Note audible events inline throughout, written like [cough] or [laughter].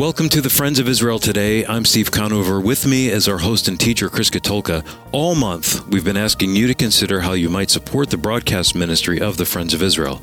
Welcome to the Friends of Israel today. I'm Steve Conover. With me as our host and teacher, Chris Katulka. All month, we've been asking you to consider how you might support the broadcast ministry of the Friends of Israel.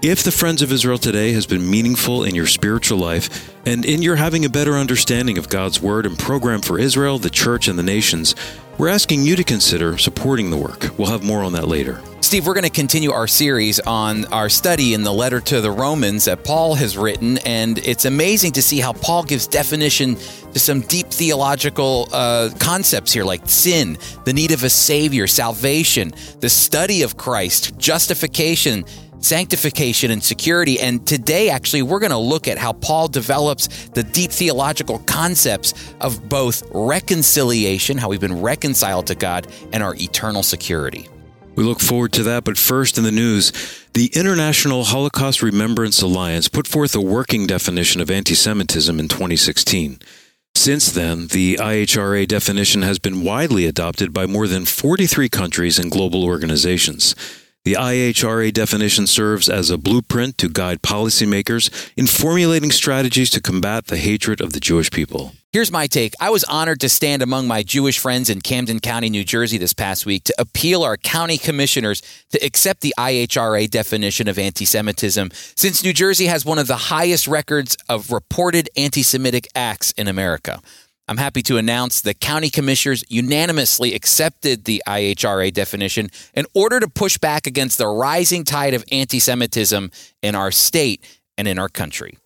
If the Friends of Israel today has been meaningful in your spiritual life and in your having a better understanding of God's Word and program for Israel, the church, and the nations, we're asking you to consider supporting the work. We'll have more on that later. Steve, we're going to continue our series on our study in the letter to the Romans that Paul has written. And it's amazing to see how Paul gives definition to some deep theological uh, concepts here, like sin, the need of a Savior, salvation, the study of Christ, justification sanctification and security. And today, actually, we're going to look at how Paul develops the deep theological concepts of both reconciliation, how we've been reconciled to God, and our eternal security. We look forward to that, but first in the news, the International Holocaust Remembrance Alliance put forth a working definition of anti Semitism in 2016. Since then, the IHRA definition has been widely adopted by more than 43 countries and global organizations. The IHRA definition serves as a blueprint to guide policymakers in formulating strategies to combat the hatred of the Jewish people. Here's my take. I was honored to stand among my Jewish friends in Camden County, New Jersey this past week to appeal our county commissioners to accept the IHRA definition of anti Semitism, since New Jersey has one of the highest records of reported anti Semitic acts in America. I'm happy to announce the county commissioners unanimously accepted the IHRA definition in order to push back against the rising tide of anti Semitism in our state and in our country.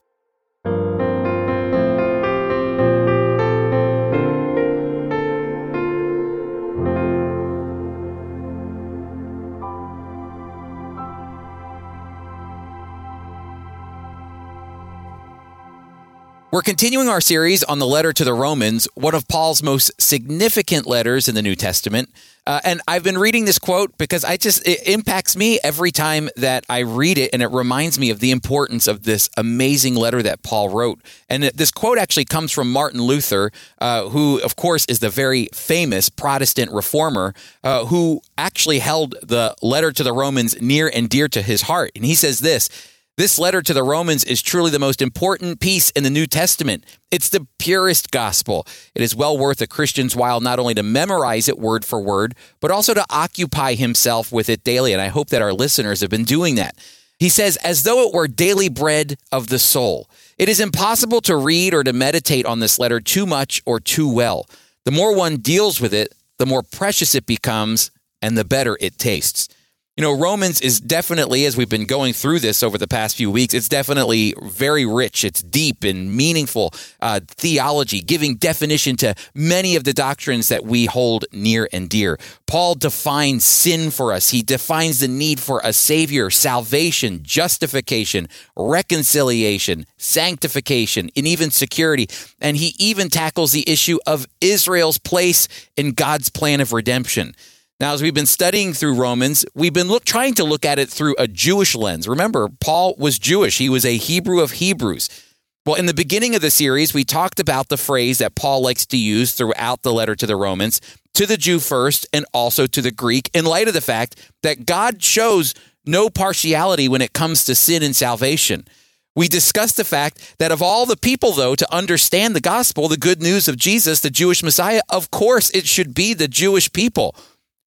We're continuing our series on the letter to the Romans, one of Paul's most significant letters in the New Testament. Uh, and I've been reading this quote because I just, it impacts me every time that I read it. And it reminds me of the importance of this amazing letter that Paul wrote. And this quote actually comes from Martin Luther, uh, who, of course, is the very famous Protestant reformer uh, who actually held the letter to the Romans near and dear to his heart. And he says this this letter to the Romans is truly the most important piece in the New Testament. It's the purest gospel. It is well worth a Christian's while not only to memorize it word for word, but also to occupy himself with it daily. And I hope that our listeners have been doing that. He says, as though it were daily bread of the soul. It is impossible to read or to meditate on this letter too much or too well. The more one deals with it, the more precious it becomes and the better it tastes. You know, Romans is definitely, as we've been going through this over the past few weeks, it's definitely very rich. It's deep and meaningful uh, theology, giving definition to many of the doctrines that we hold near and dear. Paul defines sin for us. He defines the need for a savior, salvation, justification, reconciliation, sanctification, and even security. And he even tackles the issue of Israel's place in God's plan of redemption. Now, as we've been studying through Romans, we've been look, trying to look at it through a Jewish lens. Remember, Paul was Jewish, he was a Hebrew of Hebrews. Well, in the beginning of the series, we talked about the phrase that Paul likes to use throughout the letter to the Romans to the Jew first and also to the Greek, in light of the fact that God shows no partiality when it comes to sin and salvation. We discussed the fact that of all the people, though, to understand the gospel, the good news of Jesus, the Jewish Messiah, of course it should be the Jewish people.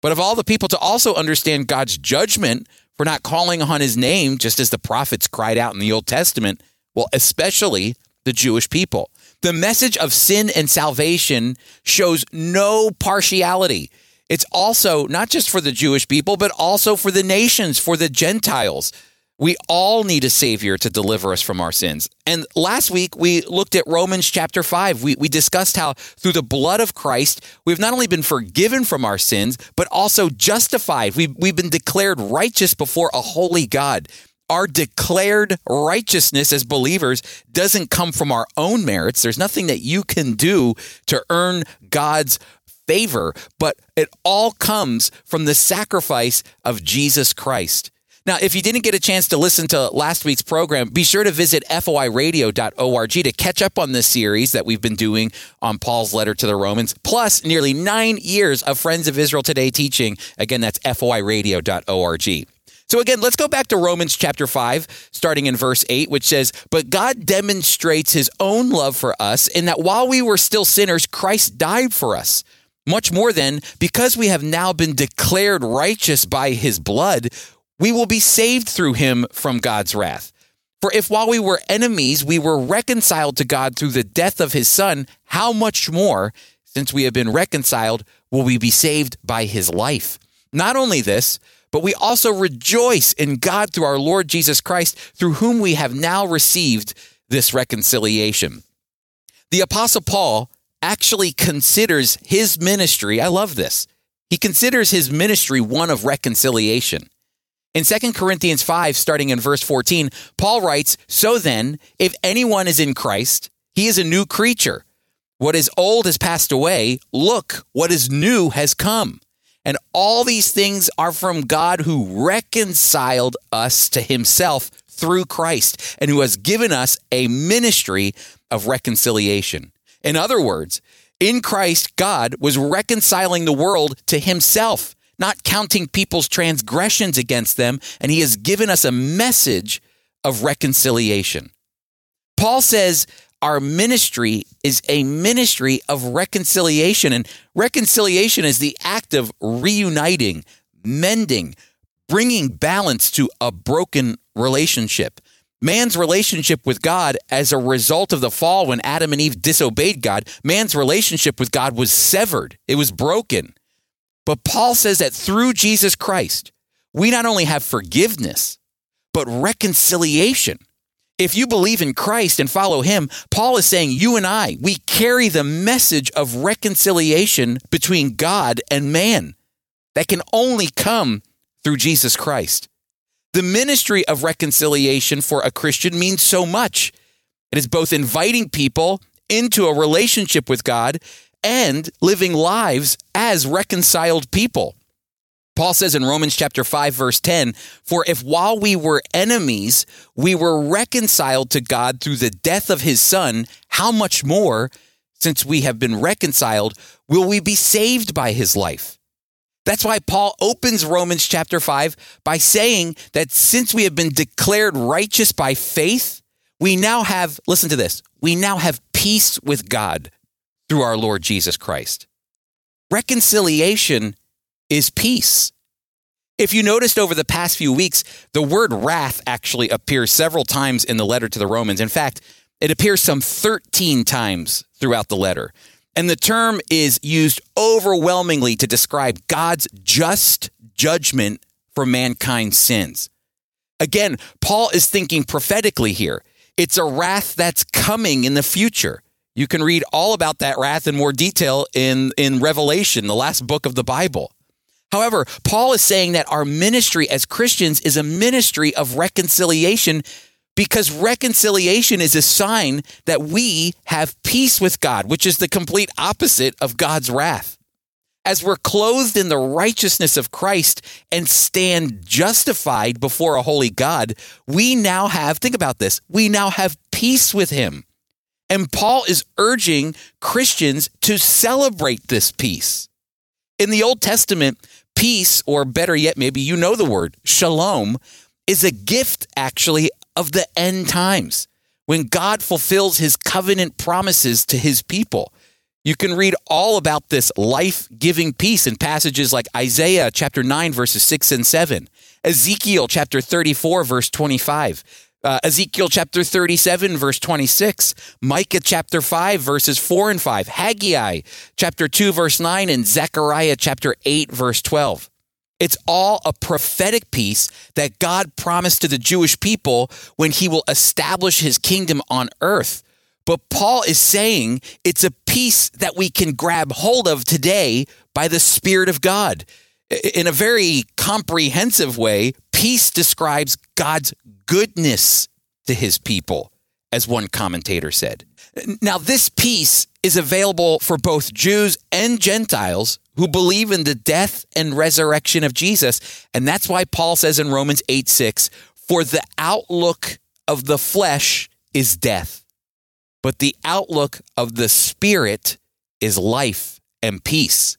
But of all the people to also understand God's judgment for not calling on his name, just as the prophets cried out in the Old Testament, well, especially the Jewish people. The message of sin and salvation shows no partiality. It's also not just for the Jewish people, but also for the nations, for the Gentiles. We all need a Savior to deliver us from our sins. And last week, we looked at Romans chapter 5. We, we discussed how through the blood of Christ, we've not only been forgiven from our sins, but also justified. We've, we've been declared righteous before a holy God. Our declared righteousness as believers doesn't come from our own merits. There's nothing that you can do to earn God's favor, but it all comes from the sacrifice of Jesus Christ. Now, if you didn't get a chance to listen to last week's program, be sure to visit foiradio.org to catch up on this series that we've been doing on Paul's letter to the Romans, plus nearly nine years of Friends of Israel Today teaching. Again, that's foiradio.org. So again, let's go back to Romans chapter 5, starting in verse 8, which says, But God demonstrates his own love for us in that while we were still sinners, Christ died for us. Much more than, because we have now been declared righteous by his blood, we will be saved through him from God's wrath. For if while we were enemies, we were reconciled to God through the death of his son, how much more, since we have been reconciled, will we be saved by his life? Not only this, but we also rejoice in God through our Lord Jesus Christ, through whom we have now received this reconciliation. The Apostle Paul actually considers his ministry, I love this, he considers his ministry one of reconciliation. In 2 Corinthians 5, starting in verse 14, Paul writes, So then, if anyone is in Christ, he is a new creature. What is old has passed away. Look, what is new has come. And all these things are from God who reconciled us to himself through Christ and who has given us a ministry of reconciliation. In other words, in Christ, God was reconciling the world to himself, not counting people's transgressions against them, and he has given us a message of reconciliation. Paul says our ministry is a ministry of reconciliation. And reconciliation is the act of reuniting, mending, bringing balance to a broken relationship. Man's relationship with God, as a result of the fall when Adam and Eve disobeyed God, man's relationship with God was severed, it was broken. But Paul says that through Jesus Christ, we not only have forgiveness, but reconciliation. If you believe in Christ and follow him, Paul is saying you and I, we carry the message of reconciliation between God and man that can only come through Jesus Christ. The ministry of reconciliation for a Christian means so much. It is both inviting people into a relationship with God and living lives as reconciled people. Paul says in Romans chapter 5 verse 10, "For if while we were enemies, we were reconciled to God through the death of his son, how much more since we have been reconciled will we be saved by his life?" That's why Paul opens Romans chapter 5 by saying that since we have been declared righteous by faith, we now have, listen to this, we now have peace with God through our Lord Jesus Christ. Reconciliation is peace. If you noticed over the past few weeks, the word wrath actually appears several times in the letter to the Romans. In fact, it appears some 13 times throughout the letter. And the term is used overwhelmingly to describe God's just judgment for mankind's sins. Again, Paul is thinking prophetically here. It's a wrath that's coming in the future. You can read all about that wrath in more detail in, in Revelation, the last book of the Bible. However, Paul is saying that our ministry as Christians is a ministry of reconciliation because reconciliation is a sign that we have peace with God, which is the complete opposite of God's wrath. As we're clothed in the righteousness of Christ and stand justified before a holy God, we now have, think about this, we now have peace with Him. And Paul is urging Christians to celebrate this peace. In the Old Testament, peace, or better yet, maybe you know the word, shalom, is a gift actually of the end times when God fulfills his covenant promises to his people. You can read all about this life giving peace in passages like Isaiah chapter 9, verses 6 and 7, Ezekiel chapter 34, verse 25, uh, Ezekiel chapter 37, verse 26, Micah chapter 5, verses 4 and 5, Haggai chapter 2, verse 9, and Zechariah chapter 8, verse 12. It's all a prophetic peace that God promised to the Jewish people when he will establish his kingdom on earth. But Paul is saying it's a peace that we can grab hold of today by the Spirit of God. In a very comprehensive way, peace describes God's goodness to his people, as one commentator said. Now, this peace is available for both Jews and Gentiles who believe in the death and resurrection of Jesus. And that's why Paul says in Romans 8 6, for the outlook of the flesh is death, but the outlook of the spirit is life and peace.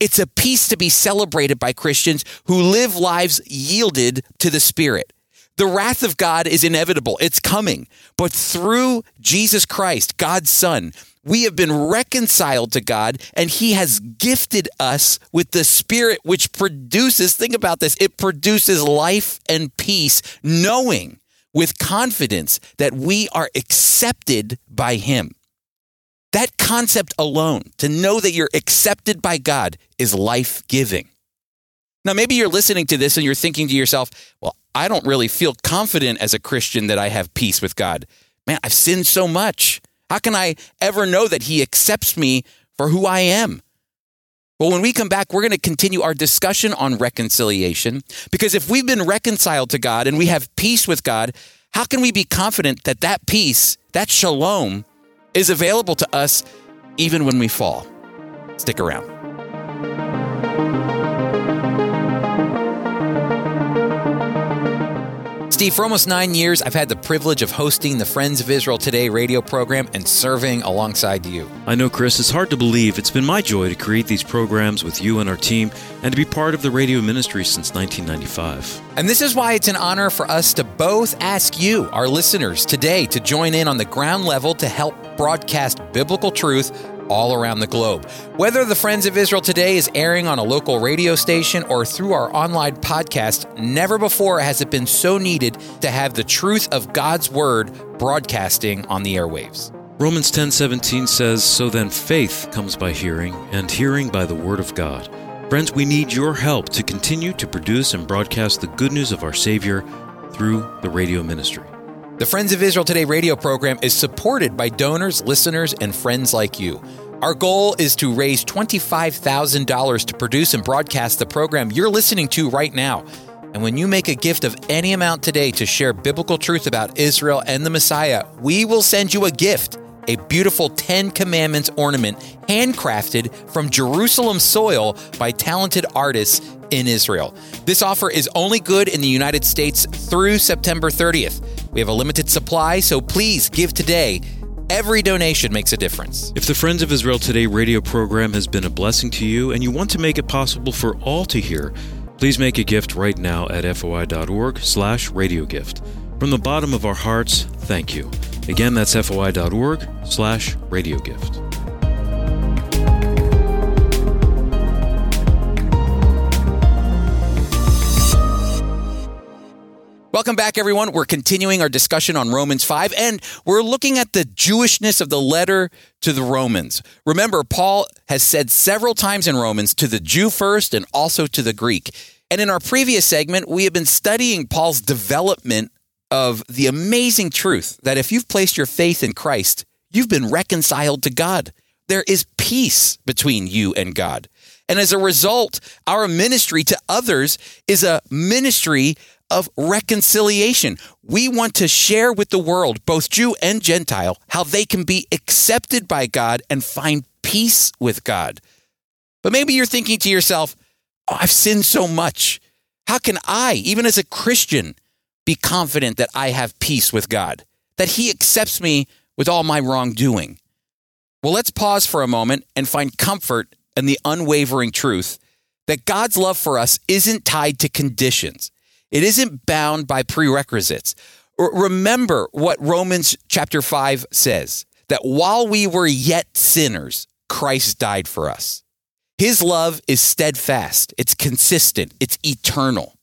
It's a peace to be celebrated by Christians who live lives yielded to the Spirit. The wrath of God is inevitable. It's coming. But through Jesus Christ, God's Son, we have been reconciled to God and he has gifted us with the spirit which produces, think about this, it produces life and peace, knowing with confidence that we are accepted by him. That concept alone, to know that you're accepted by God, is life giving. Now, maybe you're listening to this and you're thinking to yourself, well, I don't really feel confident as a Christian that I have peace with God. Man, I've sinned so much. How can I ever know that He accepts me for who I am? Well, when we come back, we're going to continue our discussion on reconciliation because if we've been reconciled to God and we have peace with God, how can we be confident that that peace, that shalom, is available to us even when we fall? Stick around. Steve, for almost nine years, I've had the privilege of hosting the Friends of Israel Today radio program and serving alongside you. I know, Chris, it's hard to believe. It's been my joy to create these programs with you and our team and to be part of the radio ministry since 1995. And this is why it's an honor for us to both ask you, our listeners, today to join in on the ground level to help broadcast biblical truth all around the globe. Whether the Friends of Israel today is airing on a local radio station or through our online podcast, never before has it been so needed to have the truth of God's word broadcasting on the airwaves. Romans 10:17 says, "So then faith comes by hearing, and hearing by the word of God." Friends, we need your help to continue to produce and broadcast the good news of our Savior through the radio ministry. The Friends of Israel Today radio program is supported by donors, listeners, and friends like you. Our goal is to raise $25,000 to produce and broadcast the program you're listening to right now. And when you make a gift of any amount today to share biblical truth about Israel and the Messiah, we will send you a gift a beautiful Ten Commandments ornament handcrafted from Jerusalem soil by talented artists in Israel. This offer is only good in the United States through September 30th. We have a limited supply, so please give today. Every donation makes a difference. If the Friends of Israel Today radio program has been a blessing to you and you want to make it possible for all to hear, please make a gift right now at foi.org slash radiogift. From the bottom of our hearts, thank you. Again, that's foi.org slash radiogift. Welcome back, everyone. We're continuing our discussion on Romans 5, and we're looking at the Jewishness of the letter to the Romans. Remember, Paul has said several times in Romans to the Jew first and also to the Greek. And in our previous segment, we have been studying Paul's development of the amazing truth that if you've placed your faith in Christ, you've been reconciled to God. There is peace between you and God. And as a result, our ministry to others is a ministry of reconciliation. We want to share with the world, both Jew and Gentile, how they can be accepted by God and find peace with God. But maybe you're thinking to yourself, oh, I've sinned so much. How can I, even as a Christian, be confident that I have peace with God, that He accepts me with all my wrongdoing? Well, let's pause for a moment and find comfort in the unwavering truth that God's love for us isn't tied to conditions. It isn't bound by prerequisites. Remember what Romans chapter 5 says that while we were yet sinners, Christ died for us. His love is steadfast, it's consistent, it's eternal.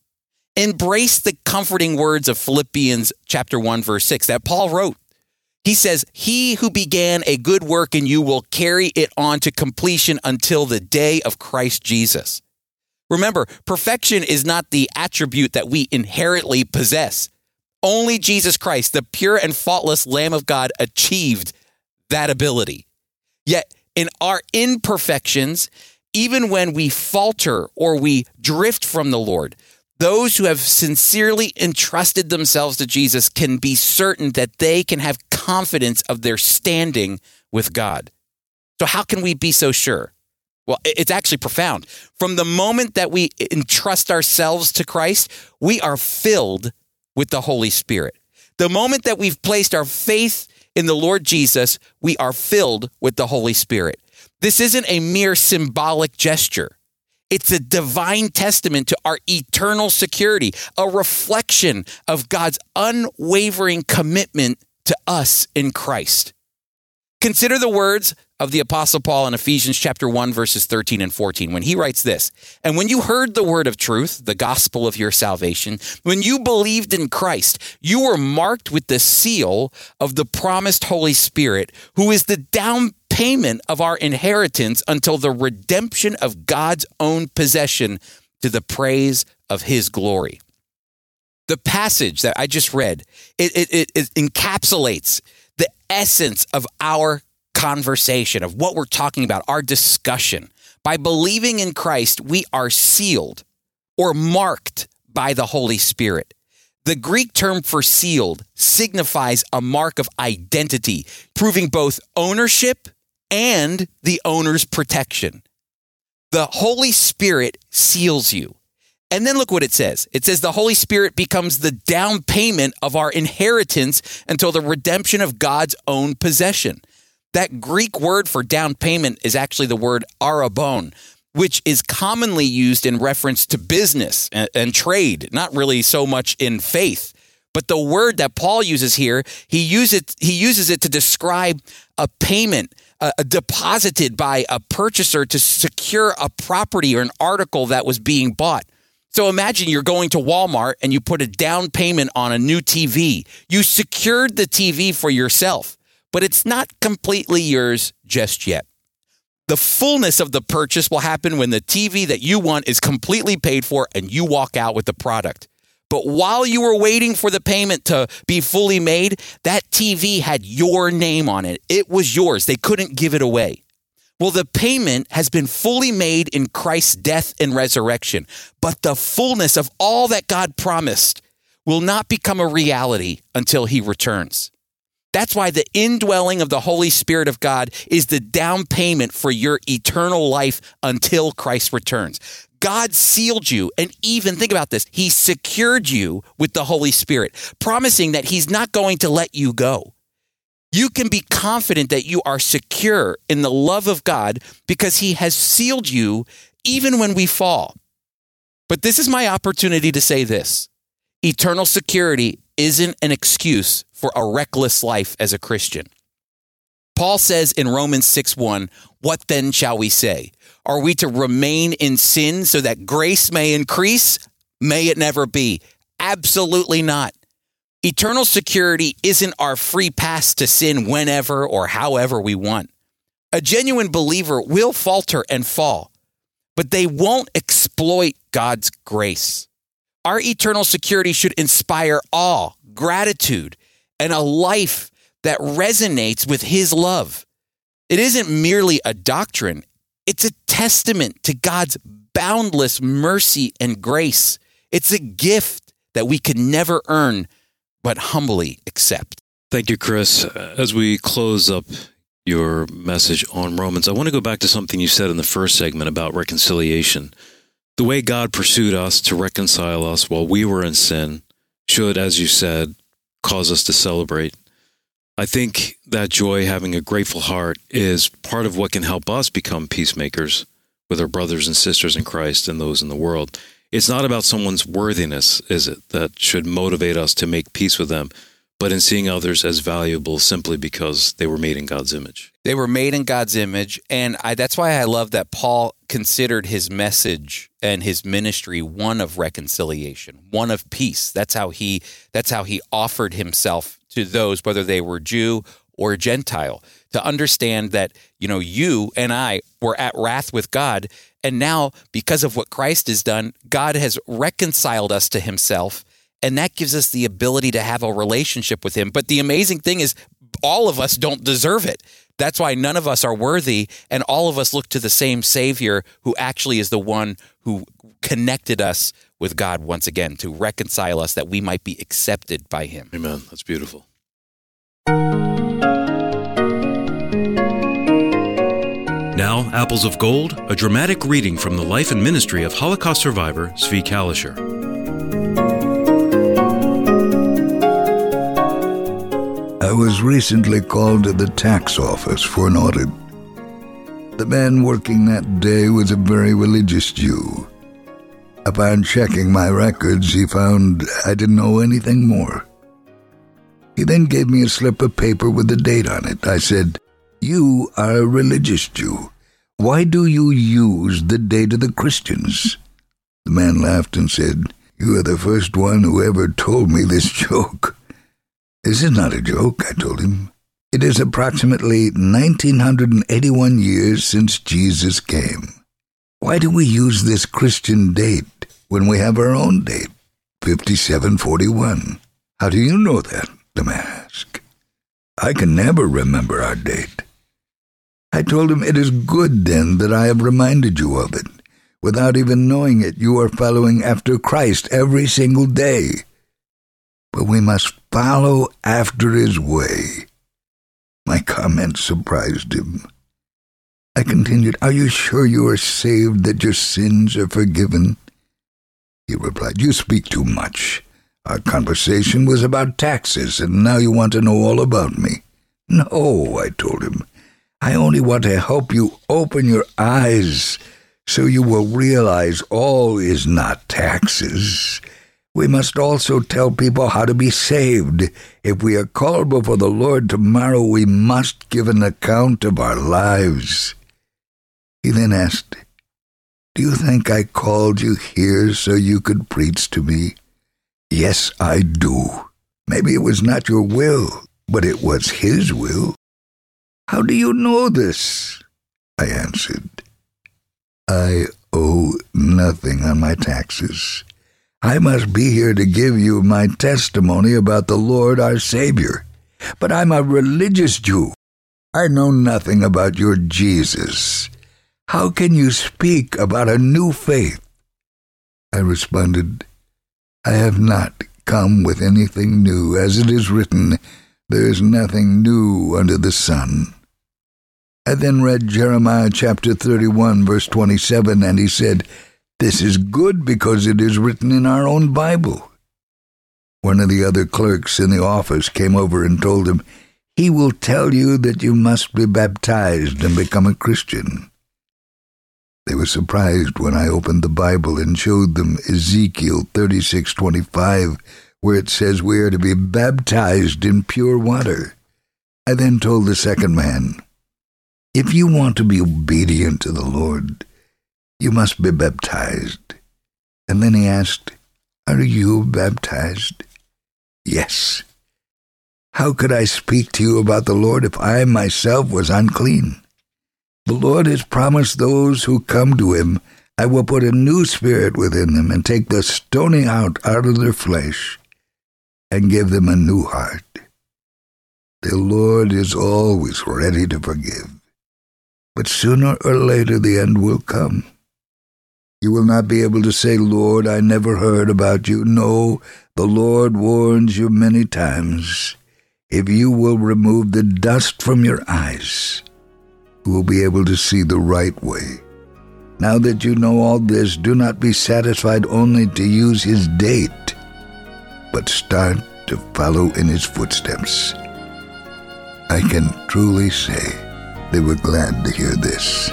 Embrace the comforting words of Philippians chapter 1 verse 6 that Paul wrote. He says, "He who began a good work in you will carry it on to completion until the day of Christ Jesus." Remember, perfection is not the attribute that we inherently possess. Only Jesus Christ, the pure and faultless Lamb of God, achieved that ability. Yet, in our imperfections, even when we falter or we drift from the Lord, those who have sincerely entrusted themselves to Jesus can be certain that they can have confidence of their standing with God. So, how can we be so sure? Well, it's actually profound. From the moment that we entrust ourselves to Christ, we are filled with the Holy Spirit. The moment that we've placed our faith in the Lord Jesus, we are filled with the Holy Spirit. This isn't a mere symbolic gesture. It's a divine testament to our eternal security, a reflection of God's unwavering commitment to us in Christ. Consider the words of the Apostle Paul in Ephesians chapter 1, verses 13 and 14, when he writes this And when you heard the word of truth, the gospel of your salvation, when you believed in Christ, you were marked with the seal of the promised Holy Spirit, who is the down payment of our inheritance until the redemption of God's own possession to the praise of his glory. The passage that I just read, it, it, it encapsulates the essence of our conversation, of what we're talking about, our discussion. By believing in Christ, we are sealed or marked by the Holy Spirit. The Greek term for sealed signifies a mark of identity, proving both ownership and the owner's protection. The Holy Spirit seals you. And then look what it says. It says the Holy Spirit becomes the down payment of our inheritance until the redemption of God's own possession. That Greek word for down payment is actually the word arrabon, which is commonly used in reference to business and, and trade, not really so much in faith. But the word that Paul uses here, he uses it, he uses it to describe a payment uh, deposited by a purchaser to secure a property or an article that was being bought. So imagine you're going to Walmart and you put a down payment on a new TV. You secured the TV for yourself, but it's not completely yours just yet. The fullness of the purchase will happen when the TV that you want is completely paid for and you walk out with the product. But while you were waiting for the payment to be fully made, that TV had your name on it. It was yours. They couldn't give it away. Well, the payment has been fully made in Christ's death and resurrection, but the fullness of all that God promised will not become a reality until he returns. That's why the indwelling of the Holy Spirit of God is the down payment for your eternal life until Christ returns. God sealed you, and even think about this, He secured you with the Holy Spirit, promising that He's not going to let you go. You can be confident that you are secure in the love of God because He has sealed you even when we fall. But this is my opportunity to say this eternal security isn't an excuse for a reckless life as a Christian. Paul says in Romans 6 1, What then shall we say? Are we to remain in sin so that grace may increase? May it never be. Absolutely not. Eternal security isn't our free pass to sin whenever or however we want. A genuine believer will falter and fall, but they won't exploit God's grace. Our eternal security should inspire awe, gratitude, and a life that resonates with His love. It isn't merely a doctrine, it's a testament to God's boundless mercy and grace. It's a gift that we could never earn but humbly accept. Thank you, Chris. Uh, as we close up your message on Romans, I want to go back to something you said in the first segment about reconciliation. The way God pursued us to reconcile us while we were in sin should, as you said, cause us to celebrate. I think that joy, having a grateful heart, is part of what can help us become peacemakers with our brothers and sisters in Christ and those in the world it's not about someone's worthiness, is it, that should motivate us to make peace with them, but in seeing others as valuable simply because they were made in God's image. They were made in God's image. And I, that's why I love that Paul considered his message and his ministry one of reconciliation, one of peace. That's how he that's how he offered himself to those, whether they were Jew or Gentile, to understand that, you know, you and I were at wrath with God and now, because of what Christ has done, God has reconciled us to himself. And that gives us the ability to have a relationship with him. But the amazing thing is, all of us don't deserve it. That's why none of us are worthy. And all of us look to the same Savior who actually is the one who connected us with God once again to reconcile us that we might be accepted by him. Amen. That's beautiful. Now, Apples of Gold, a dramatic reading from the life and ministry of Holocaust survivor Zvi Kalisher. I was recently called to the tax office for an audit. The man working that day was a very religious Jew. Upon checking my records, he found I didn't know anything more. He then gave me a slip of paper with a date on it. I said, You are a religious Jew. Why do you use the date of the Christians? The man laughed and said, You are the first one who ever told me this [laughs] joke. This is not a joke, I told him. It is approximately 1981 years since Jesus came. Why do we use this Christian date when we have our own date, 5741? How do you know that? the man asked. I can never remember our date. I told him it is good then that I have reminded you of it. Without even knowing it, you are following after Christ every single day. But we must follow after his way. My comment surprised him. I continued, Are you sure you are saved, that your sins are forgiven? He replied, You speak too much. Our conversation was about taxes, and now you want to know all about me. No, I told him. I only want to help you open your eyes so you will realize all is not taxes. We must also tell people how to be saved. If we are called before the Lord tomorrow, we must give an account of our lives. He then asked, Do you think I called you here so you could preach to me? Yes, I do. Maybe it was not your will, but it was His will. How do you know this? I answered. I owe nothing on my taxes. I must be here to give you my testimony about the Lord our Savior. But I'm a religious Jew. I know nothing about your Jesus. How can you speak about a new faith? I responded, I have not come with anything new. As it is written, there is nothing new under the sun. I then read Jeremiah chapter 31, verse 27, and he said, This is good because it is written in our own Bible. One of the other clerks in the office came over and told him, He will tell you that you must be baptized and become a Christian. They were surprised when I opened the Bible and showed them Ezekiel 36:25 where it says we are to be baptized in pure water. I then told the second man, if you want to be obedient to the Lord, you must be baptized. And then he asked, Are you baptized? Yes. How could I speak to you about the Lord if I myself was unclean? The Lord has promised those who come to him, I will put a new spirit within them and take the stony out out of their flesh and give them a new heart. The Lord is always ready to forgive but sooner or later the end will come. You will not be able to say, Lord, I never heard about you. No, the Lord warns you many times. If you will remove the dust from your eyes, you will be able to see the right way. Now that you know all this, do not be satisfied only to use his date, but start to follow in his footsteps. I can truly say, they were glad to hear this.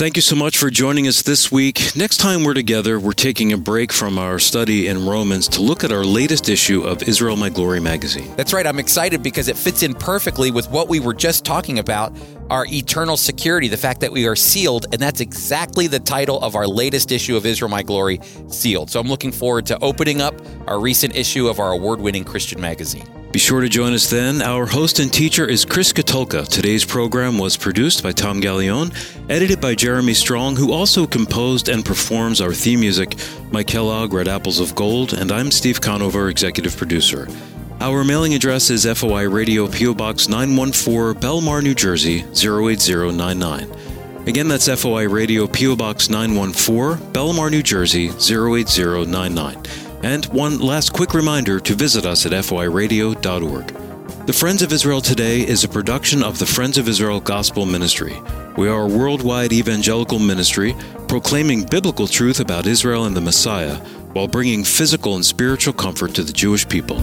Thank you so much for joining us this week. Next time we're together, we're taking a break from our study in Romans to look at our latest issue of Israel My Glory magazine. That's right. I'm excited because it fits in perfectly with what we were just talking about our eternal security, the fact that we are sealed. And that's exactly the title of our latest issue of Israel My Glory, Sealed. So I'm looking forward to opening up our recent issue of our award winning Christian magazine. Be sure to join us then. Our host and teacher is Chris Katulka. Today's program was produced by Tom Gallione, edited by Jeremy Strong, who also composed and performs our theme music. Mike Kellogg read Apples of Gold, and I'm Steve Conover, executive producer. Our mailing address is FOI Radio PO Box 914, Bellmawr, New Jersey 08099. Again, that's FOI Radio PO Box 914, Bellmawr, New Jersey 08099. And one last quick reminder to visit us at foiradio.org. The Friends of Israel Today is a production of the Friends of Israel Gospel Ministry. We are a worldwide evangelical ministry proclaiming biblical truth about Israel and the Messiah while bringing physical and spiritual comfort to the Jewish people.